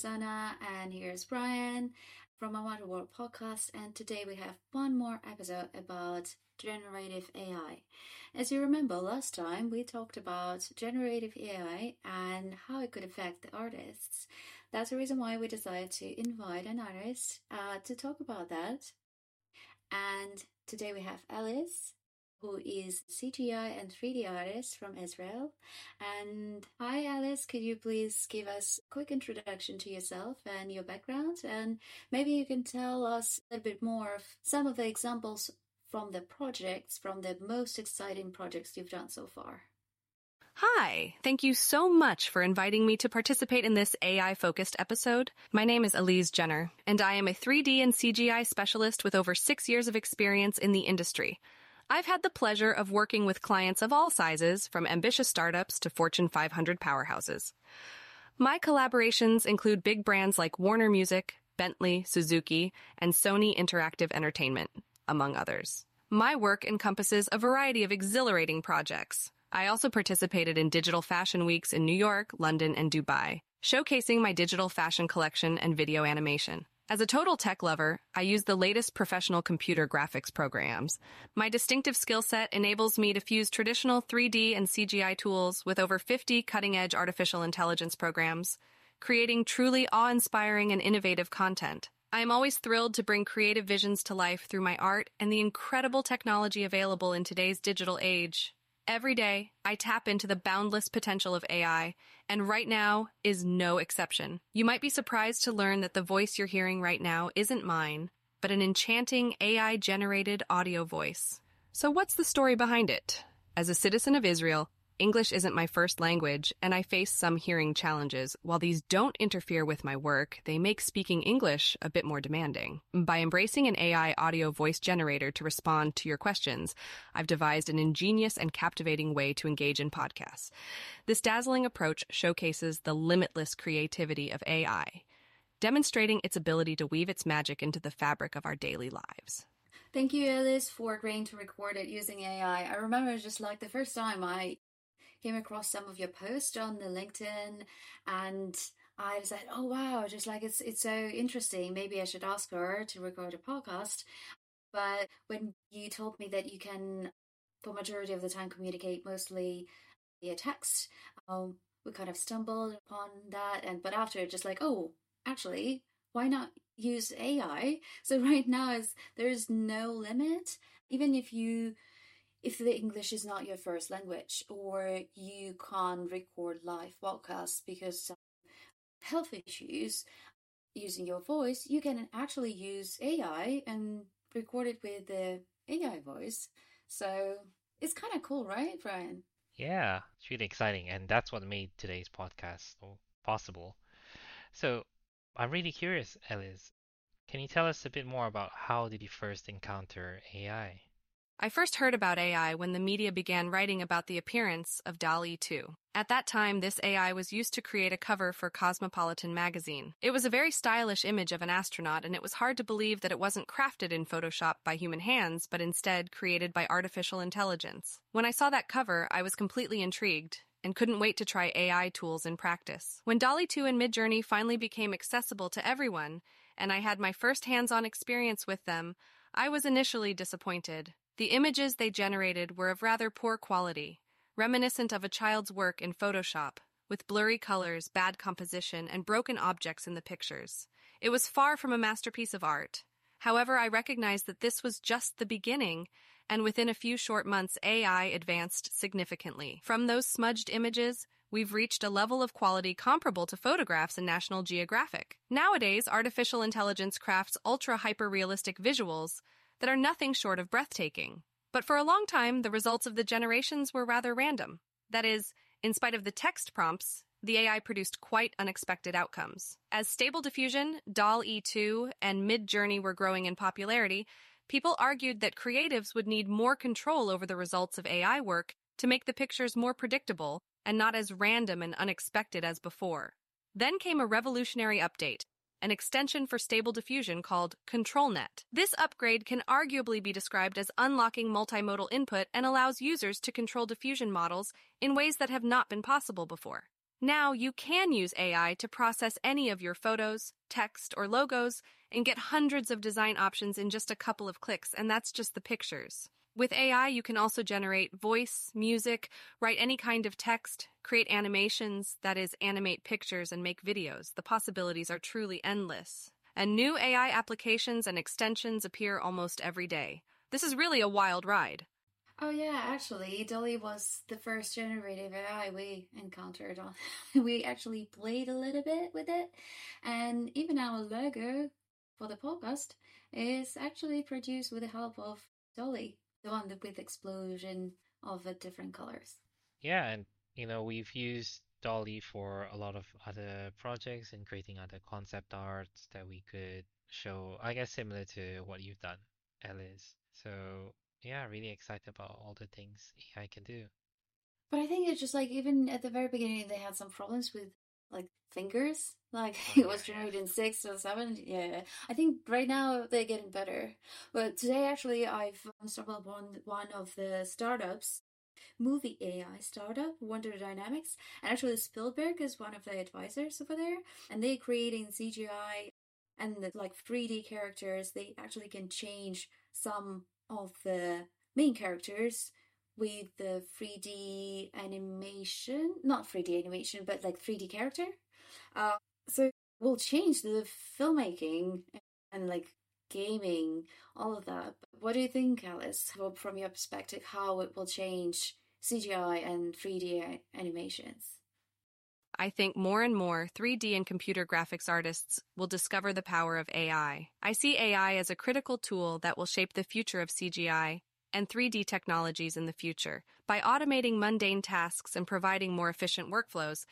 is Anna, and here's Brian from a Wonder World podcast. And today we have one more episode about generative AI. As you remember, last time we talked about generative AI and how it could affect the artists. That's the reason why we decided to invite an artist uh, to talk about that. And today we have Alice who is CGI and 3D artist from Israel. And hi, Alice, could you please give us a quick introduction to yourself and your background? And maybe you can tell us a little bit more of some of the examples from the projects, from the most exciting projects you've done so far. Hi, thank you so much for inviting me to participate in this AI focused episode. My name is Eliz Gener, and I am a 3D and CGI specialist with over six years of experience in the industry. I've had the pleasure of working with clients of all sizes, from ambitious startups to Fortune 500 powerhouses. My collaborations include big brands like Warner Music, Bentley, Suzuki, and Sony Interactive Entertainment, among others. My work encompasses a variety of exhilarating projects. I also participated in digital fashion weeks in New York, London, and Dubai, showcasing my digital fashion collection and video animation. As a total tech lover, I use the latest professional computer graphics programs. My distinctive skill set enables me to fuse traditional 3D and CGI tools with over 50 cutting-edge artificial intelligence programs, creating truly awe-inspiring and innovative content. I am always thrilled to bring creative visions to life through my art and the incredible technology available in today's digital age. Every day, I tap into the boundless potential of AI, and right now is no exception. You might be surprised to learn that the voice you're hearing right now isn't mine, but an enchanting AI generated audio voice. So, what's the story behind it? As a citizen of Israel, English isn't my first language, and I face some hearing challenges. While these don't interfere with my work, they make speaking English a bit more demanding. By embracing an AI audio voice generator to respond to your questions, I've devised an ingenious and captivating way to engage in podcasts. This dazzling approach showcases the limitless creativity of AI, demonstrating its ability to weave its magic into the fabric of our daily lives. Thank you, Alice, for agreeing to record it using AI. I remember just like the first time I came across some of your posts on the LinkedIn and I said, "Oh wow, just like it's it's so interesting. Maybe I should ask her to record a podcast." But when you told me that you can, for majority of the time, communicate mostly via text, um, we kind of stumbled upon that. And but after, just like, oh, actually, why not use AI? So right now, is there is no limit. Even if you if the English is not your first language or you can't record live podcasts because of health issues using your voice, you can actually use AI and record it with the AI voice. So it's kind of cool, right, Brian? Yeah, it's really exciting. And that's what made today's podcast possible. So I'm really curious, Alice. Can you tell us a bit more about how did you first encounter AI? I first heard about AI when the media began writing about the appearance of DALL-E 2. At that time, this AI was used to create a cover for Cosmopolitan magazine. It was a very stylish image of an astronaut, and it was hard to believe that it wasn't crafted in Photoshop by human hands, but instead created by artificial intelligence. When I saw that cover, I was completely intrigued and couldn't wait to try AI tools in practice. When DALL-E 2 and Midjourney finally became accessible to everyone, and I had my first hands-on experience with them, I was initially disappointed. The images they generated were of rather poor quality, reminiscent of a child's work in Photoshop, with blurry colors, bad composition, and broken objects in the pictures. It was far from a masterpiece of art. However, I recognized that this was just the beginning, and within a few short months, AI advanced significantly. From those smudged images, we've reached a level of quality comparable to photographs in National Geographic. Nowadays, artificial intelligence crafts ultra hyper realistic visuals that are nothing short of breathtaking. But for a long time, the results of the generations were rather random. That is, in spite of the text prompts, the AI produced quite unexpected outcomes. As Stable Diffusion, DALL-E 2, and Midjourney were growing in popularity, people argued that creatives would need more control over the results of AI work to make the pictures more predictable and not as random and unexpected as before. Then came a revolutionary update, an extension for Stable Diffusion called ControlNet. This upgrade can arguably be described as unlocking multimodal input and allows users to control diffusion models in ways that have not been possible before. Now you can use AI to process any of your photos, text, or logos and get hundreds of design options in just a couple of clicks, and that's just the pictures. With AI, you can also generate voice, music, write any kind of text, create animations, that is, animate pictures and make videos. The possibilities are truly endless. And new AI applications and extensions appear almost every day. This is really a wild ride. Oh yeah, actually, DALL-E was the first generative AI we encountered. On we actually played a little bit with it, and even our logo for the podcast is actually produced with the help of DALL-E, the one with explosion of uh, different colors. Yeah, and you know we've used DALL-E for a lot of other projects and creating other concept arts that we could show. I guess similar to what you've done, Ellis. So yeah, really excited about all the things AI can do. But I think it's just like even at the very beginning they had some problems with like fingers. Like it was generated in six or seven. Yeah. I think right now they're getting better. But today actually I've stumbled upon one of the startups, movie AI startup, Wonder Dynamics. And actually Spielberg is one of the advisors over there. And they're creating CGI and the, like 3D characters. They actually can change some of the main characters with the 3D animation, not 3D animation, but like 3D character. Uh, so we'll change the filmmaking and like gaming, all of that. What do you think, Alice, from your perspective, how it will change CGI and 3D animations? I think more and more 3D and computer graphics artists will discover the power of AI. I see AI as a critical tool that will shape the future of CGI and 3D technologies in the future. By automating mundane tasks and providing more efficient workflows,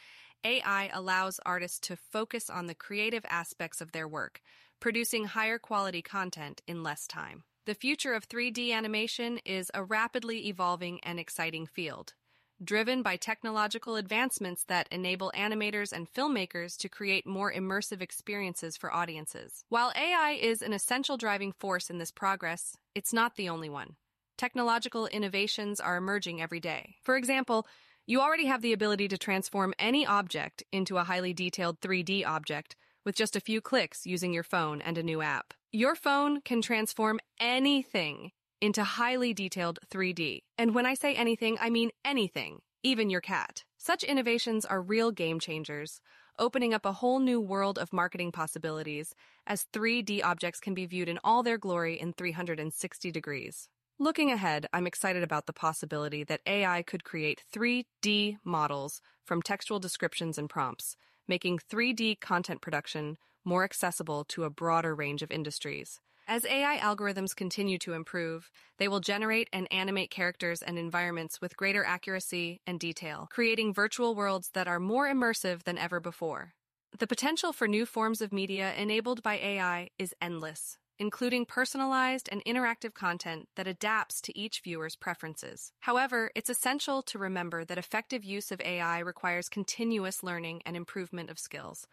AI allows artists to focus on the creative aspects of their work, producing higher quality content in less time. The future of 3D animation is a rapidly evolving and exciting field driven by technological advancements that enable animators and filmmakers to create more immersive experiences for audiences. While AI is an essential driving force in this progress, it's not the only one. Technological innovations are emerging every day. For example, you already have the ability to transform any object into a highly detailed 3D object with just a few clicks using your phone and a new app. Your phone can transform anything into highly detailed 3D. And when I say anything, I mean anything, even your cat. Such innovations are real game changers, opening up a whole new world of marketing possibilities as 3D objects can be viewed in all their glory in 360 degrees. Looking ahead, I'm excited about the possibility that AI could create 3D models from textual descriptions and prompts, making 3D content production more accessible to a broader range of industries. As AI algorithms continue to improve, they will generate and animate characters and environments with greater accuracy and detail, creating virtual worlds that are more immersive than ever before. The potential for new forms of media enabled by AI is endless, including personalized and interactive content that adapts to each viewer's preferences. However, it's essential to remember that effective use of AI requires continuous learning and improvement of skills.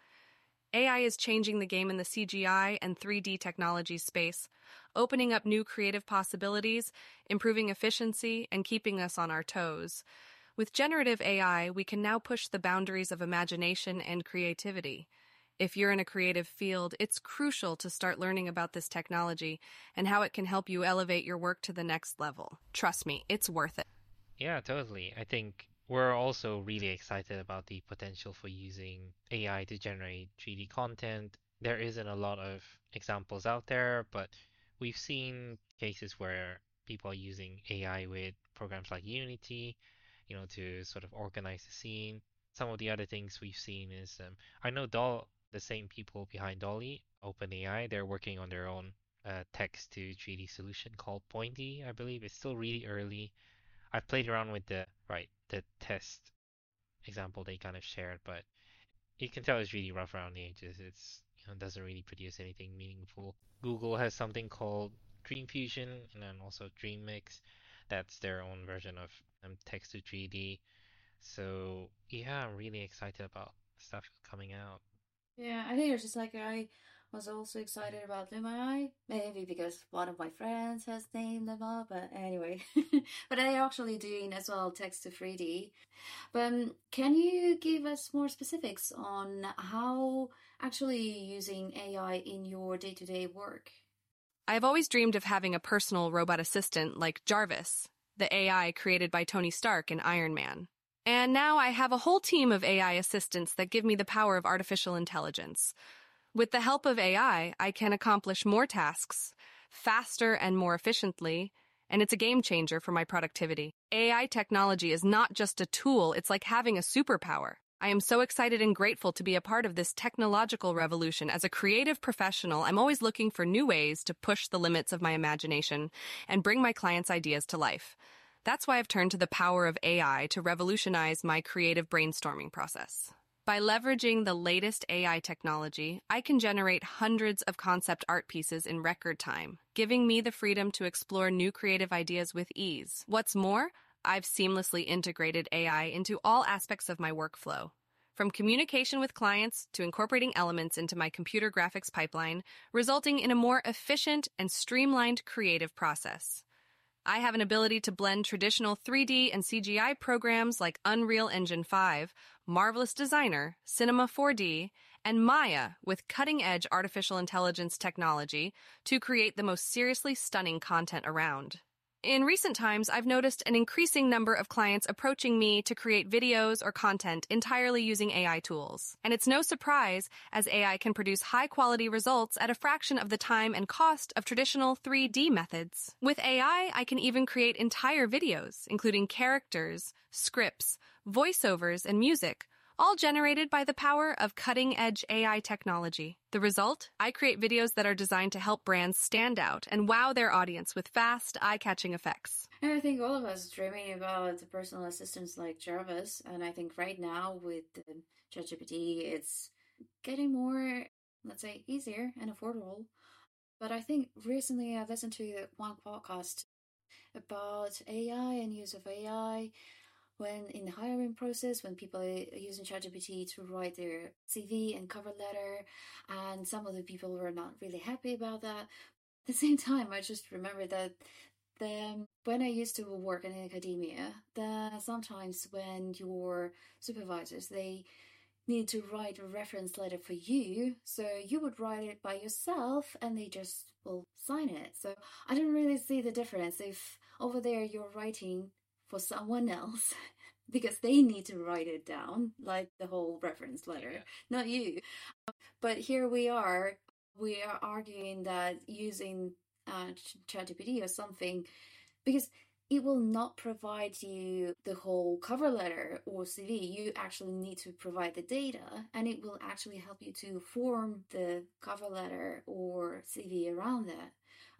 AI is changing the game in the CGI and 3D technology space, opening up new creative possibilities, improving efficiency, and keeping us on our toes. With generative AI, we can now push the boundaries of imagination and creativity. If you're in a creative field, it's crucial to start learning about this technology and how it can help you elevate your work to the next level. Trust me, it's worth it. Yeah, totally. I think we're also really excited about the potential for using AI to generate 3D content. There isn't a lot of examples out there, but we've seen cases where people are using AI with programs like Unity, you know, to sort of organize the scene. Some of the other things we've seen is um, I know Doll, the same people behind DALL-E, OpenAI, they're working on their own uh, text to 3D solution called Point-E, I believe. It's still really early. I've played around with the right the test example they kind of shared, but you can tell it's really rough around the edges. It's you know doesn't really produce anything meaningful. Google has something called DreamFusion and then also DreamMix. That's their own version of um, text to 3D. So yeah, I'm really excited about stuff coming out. Yeah, I think it's just like I was also excited about Luma AI. Maybe because one of my friends has named Luma, but anyway. but they're actually doing as well text to 3D. But um, can you give us more specifics on how actually using AI in your day to day work? I've always dreamed of having a personal robot assistant like Jarvis, the AI created by Tony Stark in Iron Man. And now I have a whole team of AI assistants that give me the power of artificial intelligence. With the help of AI, I can accomplish more tasks faster and more efficiently, and it's a game changer for my productivity. AI technology is not just a tool, it's like having a superpower. I am so excited and grateful to be a part of this technological revolution. As a creative professional, I'm always looking for new ways to push the limits of my imagination and bring my clients' ideas to life. That's why I've turned to the power of AI to revolutionize my creative brainstorming process. By leveraging the latest AI technology, I can generate hundreds of concept art pieces in record time, giving me the freedom to explore new creative ideas with ease. What's more, I've seamlessly integrated AI into all aspects of my workflow. From communication with clients to incorporating elements into my computer graphics pipeline, resulting in a more efficient and streamlined creative process. I have an ability to blend traditional 3D and CGI programs like Unreal Engine 5, Marvelous Designer, Cinema 4D, and Maya with cutting edge artificial intelligence technology to create the most seriously stunning content around. In recent times, I've noticed an increasing number of clients approaching me to create videos or content entirely using AI tools. And it's no surprise, as AI can produce high quality results at a fraction of the time and cost of traditional 3D methods. With AI, I can even create entire videos, including characters, scripts, voiceovers, and music, all generated by the power of cutting edge AI technology. The result? I create videos that are designed to help brands stand out and wow their audience with fast, eye catching effects. And I think all of us dreaming about personal assistants like Jarvis, and I think right now with ChatGPT, it's getting more, let's say, easier and affordable. But I think recently I listened to one podcast about AI and use of AI when in the hiring process, when people are using ChatGPT to write their CV and cover letter, and some of the people were not really happy about that. At the same time, I just remember that the, when I used to work in academia, that sometimes when your supervisors they need to write a reference letter for you, so you would write it by yourself, and they just will sign it. So I don't really see the difference if over there you're writing for someone else because they need to write it down, like the whole reference letter, yeah. not you. But here we are, we are arguing that using uh, ChatGPT or something, because it will not provide you the whole cover letter or CV. You actually need to provide the data, and it will actually help you to form the cover letter or CV around that.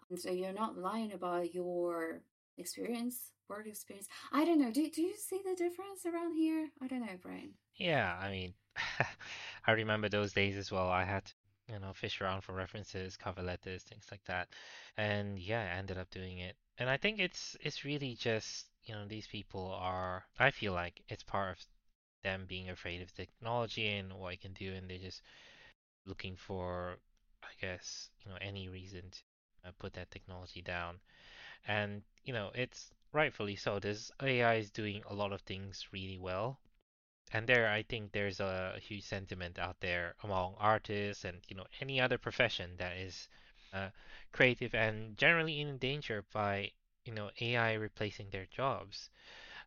And so you're not lying about your experience work experience. I don't know. Do do you see the difference around here? I don't know, Brian. Yeah, I mean, I remember those days as well. I had to, you know, fish around for references, cover letters, things like that. And yeah, I ended up doing it. And I think it's it's really just, you know, these people are I feel like it's part of them being afraid of technology and what it can do and they're just looking for I guess, you know, any reason to uh, put that technology down. And, you know, it's rightfully so. This AI is doing a lot of things really well. And there, I think there's a huge sentiment out there among artists and you know any other profession that is uh, creative and generally in danger by you know AI replacing their jobs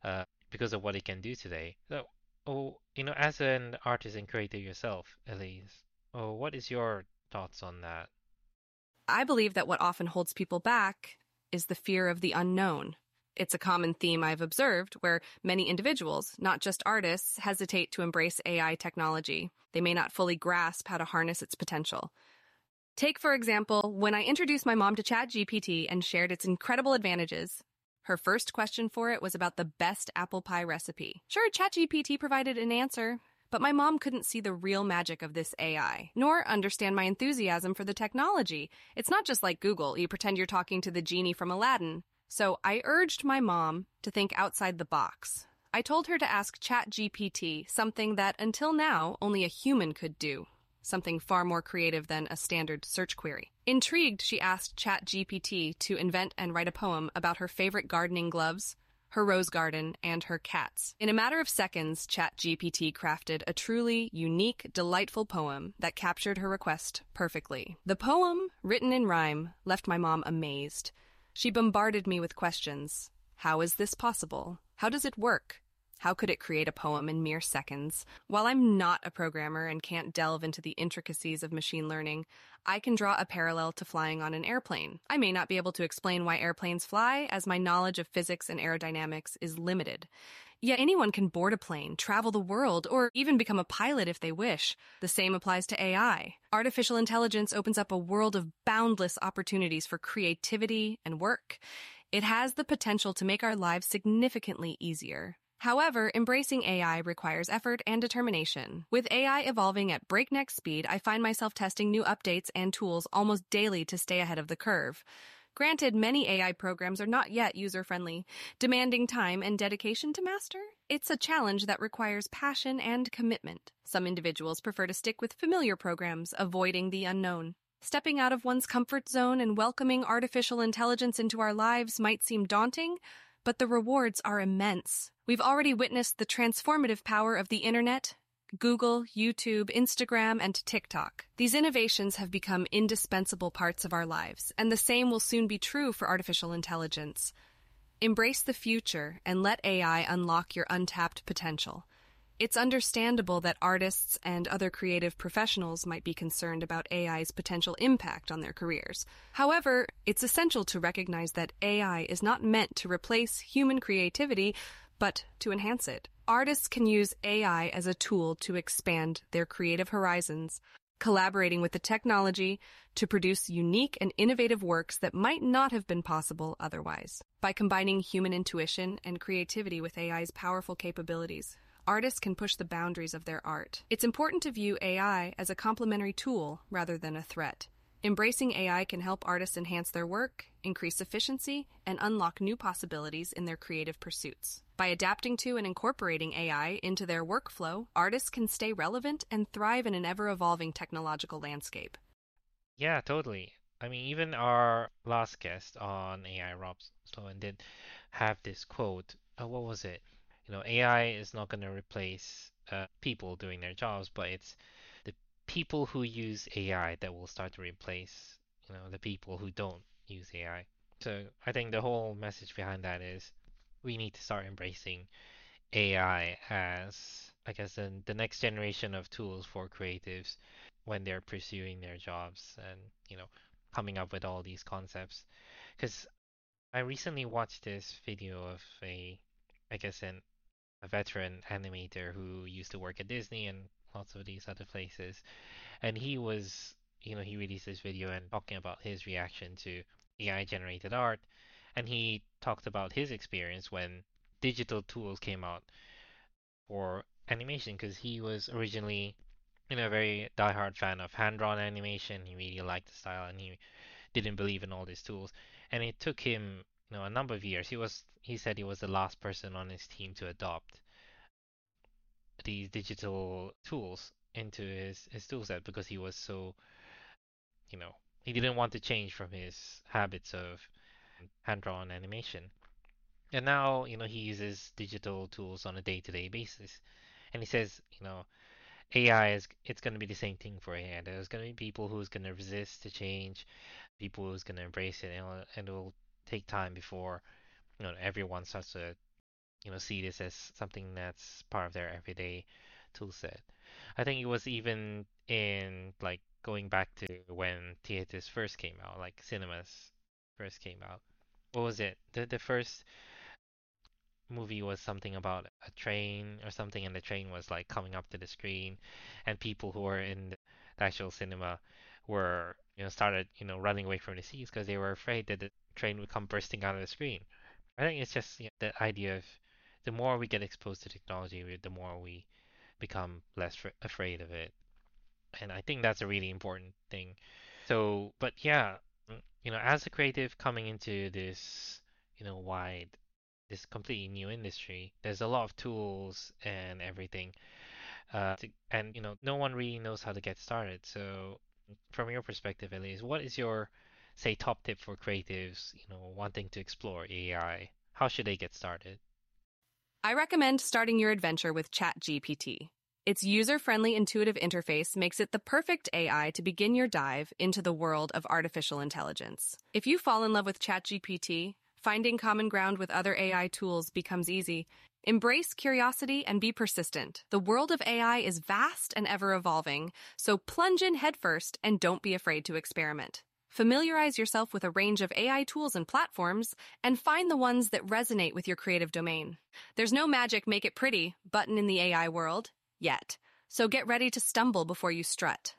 uh, because of what it can do today. So, oh, you know, as an artist and creator yourself, Elise, oh, what is your thoughts on that? I believe that what often holds people back is the fear of the unknown. It's a common theme I've observed where many individuals, not just artists, hesitate to embrace AI technology. They may not fully grasp how to harness its potential. Take, for example, when I introduced my mom to ChatGPT and shared its incredible advantages. Her first question for it was about the best apple pie recipe. Sure, ChatGPT provided an answer, but my mom couldn't see the real magic of this AI, nor understand my enthusiasm for the technology. It's not just like Google, you pretend you're talking to the genie from Aladdin. So I urged my mom to think outside the box. I told her to ask ChatGPT something that until now only a human could do. something far more creative than a standard search query. Intrigued, she asked ChatGPT to invent and write a poem about her favorite gardening gloves, her rose garden, and her cats. In a matter of seconds, ChatGPT crafted a truly unique, delightful poem that captured her request perfectly. The poem, written in rhyme, left my mom amazed. She bombarded me with questions. How is this possible? How does it work? How could it create a poem in mere seconds? While I'm not a programmer and can't delve into the intricacies of machine learning, I can draw a parallel to flying on an airplane. I may not be able to explain why airplanes fly, as my knowledge of physics and aerodynamics is limited. Yet anyone can board a plane, travel the world, or even become a pilot if they wish. The same applies to AI. Artificial intelligence opens up a world of boundless opportunities for creativity and work. It has the potential to make our lives significantly easier. However, embracing AI requires effort and determination. With AI evolving at breakneck speed, I find myself testing new updates and tools almost daily to stay ahead of the curve. Granted, many AI programs are not yet user friendly, demanding time and dedication to master. It's a challenge that requires passion and commitment. Some individuals prefer to stick with familiar programs, avoiding the unknown. Stepping out of one's comfort zone and welcoming artificial intelligence into our lives might seem daunting, but the rewards are immense. We've already witnessed the transformative power of the internet, Google, YouTube, Instagram, and TikTok. These innovations have become indispensable parts of our lives, and the same will soon be true for artificial intelligence. Embrace the future and let AI unlock your untapped potential. It's understandable that artists and other creative professionals might be concerned about AI's potential impact on their careers. However, it's essential to recognize that AI is not meant to replace human creativity, but to enhance it. Artists can use AI as a tool to expand their creative horizons, collaborating with the technology to produce unique and innovative works that might not have been possible otherwise. By combining human intuition and creativity with AI's powerful capabilities, artists can push the boundaries of their art. It's important to view AI as a complementary tool rather than a threat. Embracing AI can help artists enhance their work, increase efficiency, and unlock new possibilities in their creative pursuits. By adapting to and incorporating AI into their workflow, artists can stay relevant and thrive in an ever evolving technological landscape. Yeah, totally. I mean, even our last guest on AI, Rob Sloan, did have this quote. Uh, what was it? You know, AI is not going to replace uh, people doing their jobs, but it's the people who use AI that will start to replace, you know, the people who don't use AI. So I think the whole message behind that is we need to start embracing AI as, I guess, the, the next generation of tools for creatives when they're pursuing their jobs and, you know, coming up with all these concepts. Because I recently watched this video of a, I guess, an a veteran animator who used to work at Disney and lots of these other places. And he was, you know, he released this video and talking about his reaction to AI generated art. And he talked about his experience when digital tools came out for animation because he was originally, you know, a very diehard fan of hand drawn animation. He really liked the style and he didn't believe in all these tools. And it took him you know, a number of years. He was he said he was the last person on his team to adopt these digital tools into his his tool set because he was so you know he didn't want to change from his habits of hand drawn animation. And now, you know, he uses digital tools on a day-to-day basis. And he says, you know, AI is it's going to be the same thing for AI. There's going to be people who's going to resist to change, people who's going to embrace it, and and it'll take time before you know everyone starts to you know see this as something that's part of their everyday tool set. I think it was even in like going back to when theaters first came out, like cinemas first came out. What was it? The the first movie was something about a train or something, and the train was like coming up to the screen, and people who were in the actual cinema were you know started you know running away from the seats because they were afraid that the train would come bursting out of the screen. I think it's just you know, the idea of the more we get exposed to technology, the more we become less afraid of it. And I think that's a really important thing. So, but yeah, mm, you know, as a creative coming into this, you know, wide, this completely new industry, there's a lot of tools and everything. Uh, to, and you know, no one really knows how to get started. So, from your perspective, Elise, what is your say top tip for creatives, you know, wanting to explore AI? How should they get started? I recommend starting your adventure with ChatGPT. Its user friendly, intuitive interface makes it the perfect AI to begin your dive into the world of artificial intelligence. If you fall in love with ChatGPT, finding common ground with other AI tools becomes easy. Embrace curiosity and be persistent. The world of AI is vast and ever evolving, so plunge in headfirst and don't be afraid to experiment. Familiarize yourself with a range of AI tools and platforms and find the ones that resonate with your creative domain. There's no magic make it pretty button in the AI world yet, so get ready to stumble before you strut.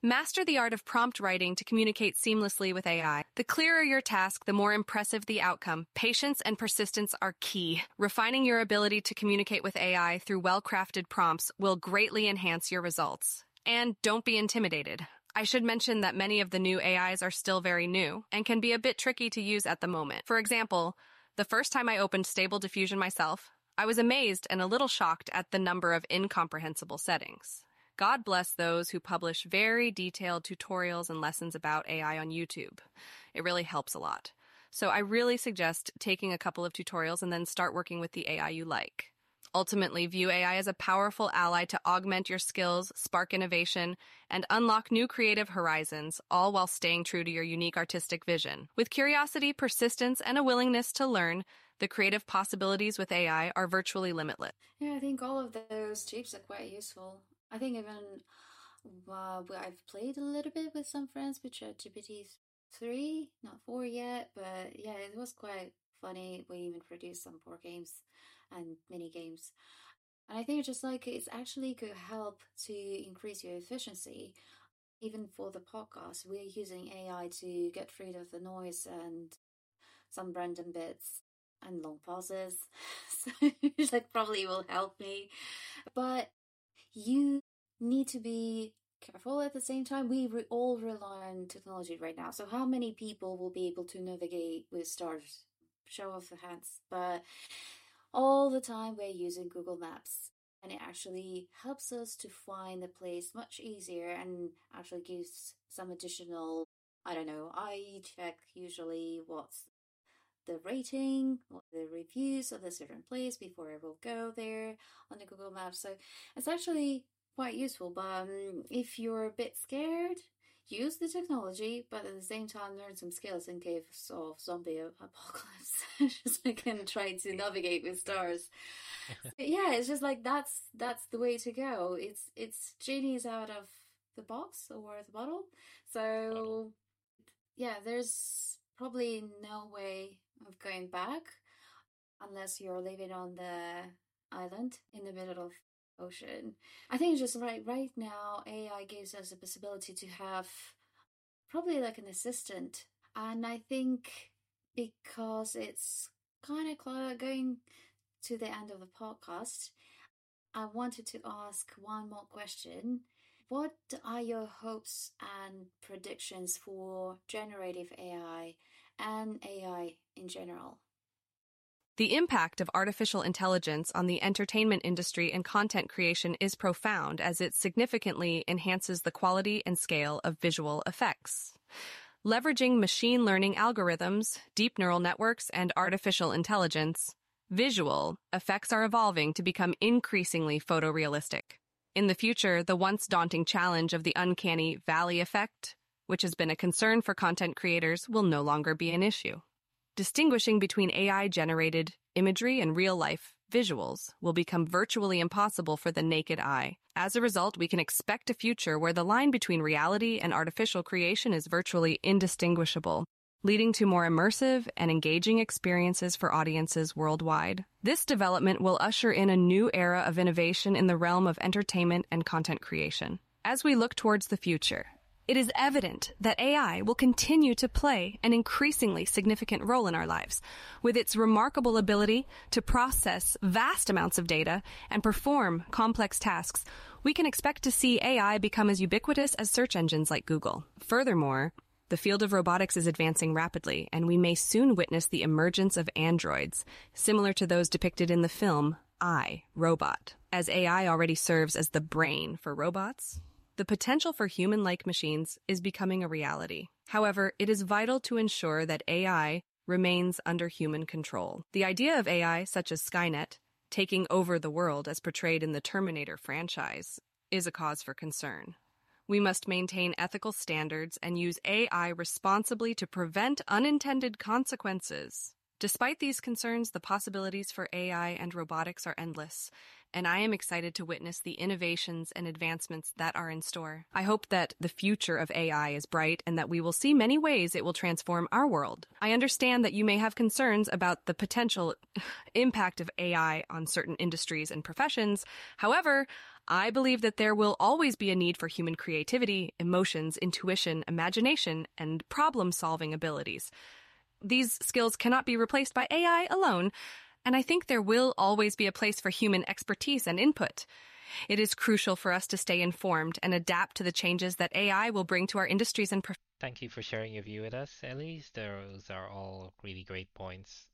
Master the art of prompt writing to communicate seamlessly with AI. The clearer your task, the more impressive the outcome. Patience and persistence are key. Refining your ability to communicate with AI through well crafted prompts will greatly enhance your results. And don't be intimidated. I should mention that many of the new AIs are still very new and can be a bit tricky to use at the moment. For example, the first time I opened Stable Diffusion myself, I was amazed and a little shocked at the number of incomprehensible settings. God bless those who publish very detailed tutorials and lessons about AI on YouTube. It really helps a lot. So I really suggest taking a couple of tutorials and then start working with the AI you like. Ultimately, view AI as a powerful ally to augment your skills, spark innovation, and unlock new creative horizons, all while staying true to your unique artistic vision. With curiosity, persistence, and a willingness to learn, the creative possibilities with AI are virtually limitless. Yeah, I think all of those tips are quite useful. I think even uh, I've played a little bit with some friends with ChatGPT 3, not 4 yet, but yeah, it was quite funny. We even produced some board games and mini games. And I think just like it's actually could help to increase your efficiency. Even for the podcast, we're using AI to get rid of the noise and some random bits and long pauses. So like probably will help me. But you need to be careful at the same time. We re- all rely on technology right now. So how many people will be able to navigate with stars? Show off the hands. But all the time we're using Google Maps and it actually helps us to find the place much easier and actually gives some additional I don't know, I check usually what's the rating, or the reviews of the certain place before I will go there on the Google Maps. So it's actually quite useful. But um, if you're a bit scared, use the technology, but at the same time learn some skills in case of zombie apocalypse. just like and try to navigate with stars. yeah, it's just like that's that's the way to go. It's it's genies out of the box or the bottle. So yeah, there's probably no way of going back unless you're living on the island in the middle of ocean. I think just right right now AI gives us the possibility to have probably like an assistant. And I think because it's kind of going to the end of the podcast, I wanted to ask one more question. What are your hopes and predictions for generative AI and AI in general? The impact of artificial intelligence on the entertainment industry and content creation is profound as it significantly enhances the quality and scale of visual effects. Leveraging machine learning algorithms, deep neural networks, and artificial intelligence, visual effects are evolving to become increasingly photorealistic. In the future, the once daunting challenge of the uncanny valley effect, which has been a concern for content creators, will no longer be an issue. Distinguishing between AI generated imagery and real life visuals will become virtually impossible for the naked eye. As a result, we can expect a future where the line between reality and artificial creation is virtually indistinguishable, leading to more immersive and engaging experiences for audiences worldwide. This development will usher in a new era of innovation in the realm of entertainment and content creation. As we look towards the future, it is evident that AI will continue to play an increasingly significant role in our lives. With its remarkable ability to process vast amounts of data and perform complex tasks, we can expect to see AI become as ubiquitous as search engines like Google. Furthermore, the field of robotics is advancing rapidly, and we may soon witness the emergence of androids, similar to those depicted in the film I, robot, as AI already serves as the brain for robots. The potential for human like machines is becoming a reality. However, it is vital to ensure that AI remains under human control. The idea of AI, such as Skynet, taking over the world as portrayed in the Terminator franchise, is a cause for concern. We must maintain ethical standards and use AI responsibly to prevent unintended consequences. Despite these concerns, the possibilities for AI and robotics are endless, and I am excited to witness the innovations and advancements that are in store. I hope that the future of AI is bright and that we will see many ways it will transform our world. I understand that you may have concerns about the potential impact of AI on certain industries and professions. However, I believe that there will always be a need for human creativity, emotions, intuition, imagination, and problem solving abilities. These skills cannot be replaced by AI alone, and I think there will always be a place for human expertise and input. It is crucial for us to stay informed and adapt to the changes that AI will bring to our industries and professions. Thank you for sharing your view with us, Elise. Those are all really great points.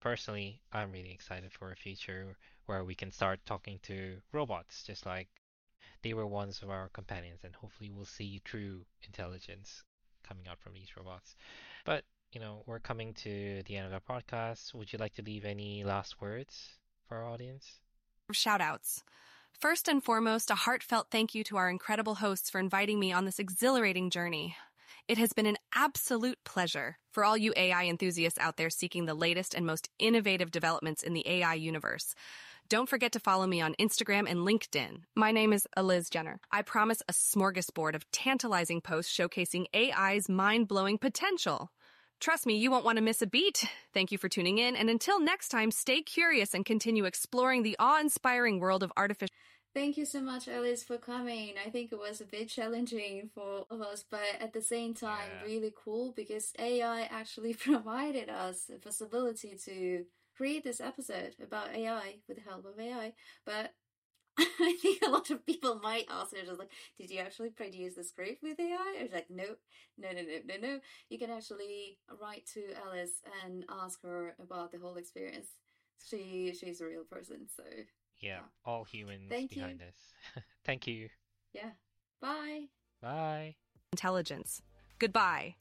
Personally, I'm really excited for a future where we can start talking to robots just like they were once of our companions, and hopefully we'll see true intelligence coming out from these robots. But you know, we're coming to the end of our podcast. Would you like to leave any last words for our audience? Shoutouts. First and foremost, a heartfelt thank you to our incredible hosts for inviting me on this exhilarating journey. It has been an absolute pleasure for all you AI enthusiasts out there seeking the latest and most innovative developments in the AI universe. Don't forget to follow me on Instagram and LinkedIn. My name is Eliz Gener. I promise a smorgasbord of tantalizing posts showcasing AI's mind blowing potential. Trust me, you won't want to miss a beat. Thank you for tuning in, and until next time, stay curious and continue exploring the awe inspiring world of artificial. Thank you so much, Alice, for coming. I think it was a bit challenging for all of us, but at the same time, Yeah. really cool because AI actually provided us the possibility to create this episode about AI with the help of AI. But I think a lot of people might ask, they're just like, did you actually produce the script with AI? I was like, no, no, no, no, no, no. You can actually write to Alice and ask her about the whole experience. She she's a real person, so Yeah, all humans Thank you. behind this. Thank you. yeah. Bye. Bye. Intelligence. Goodbye.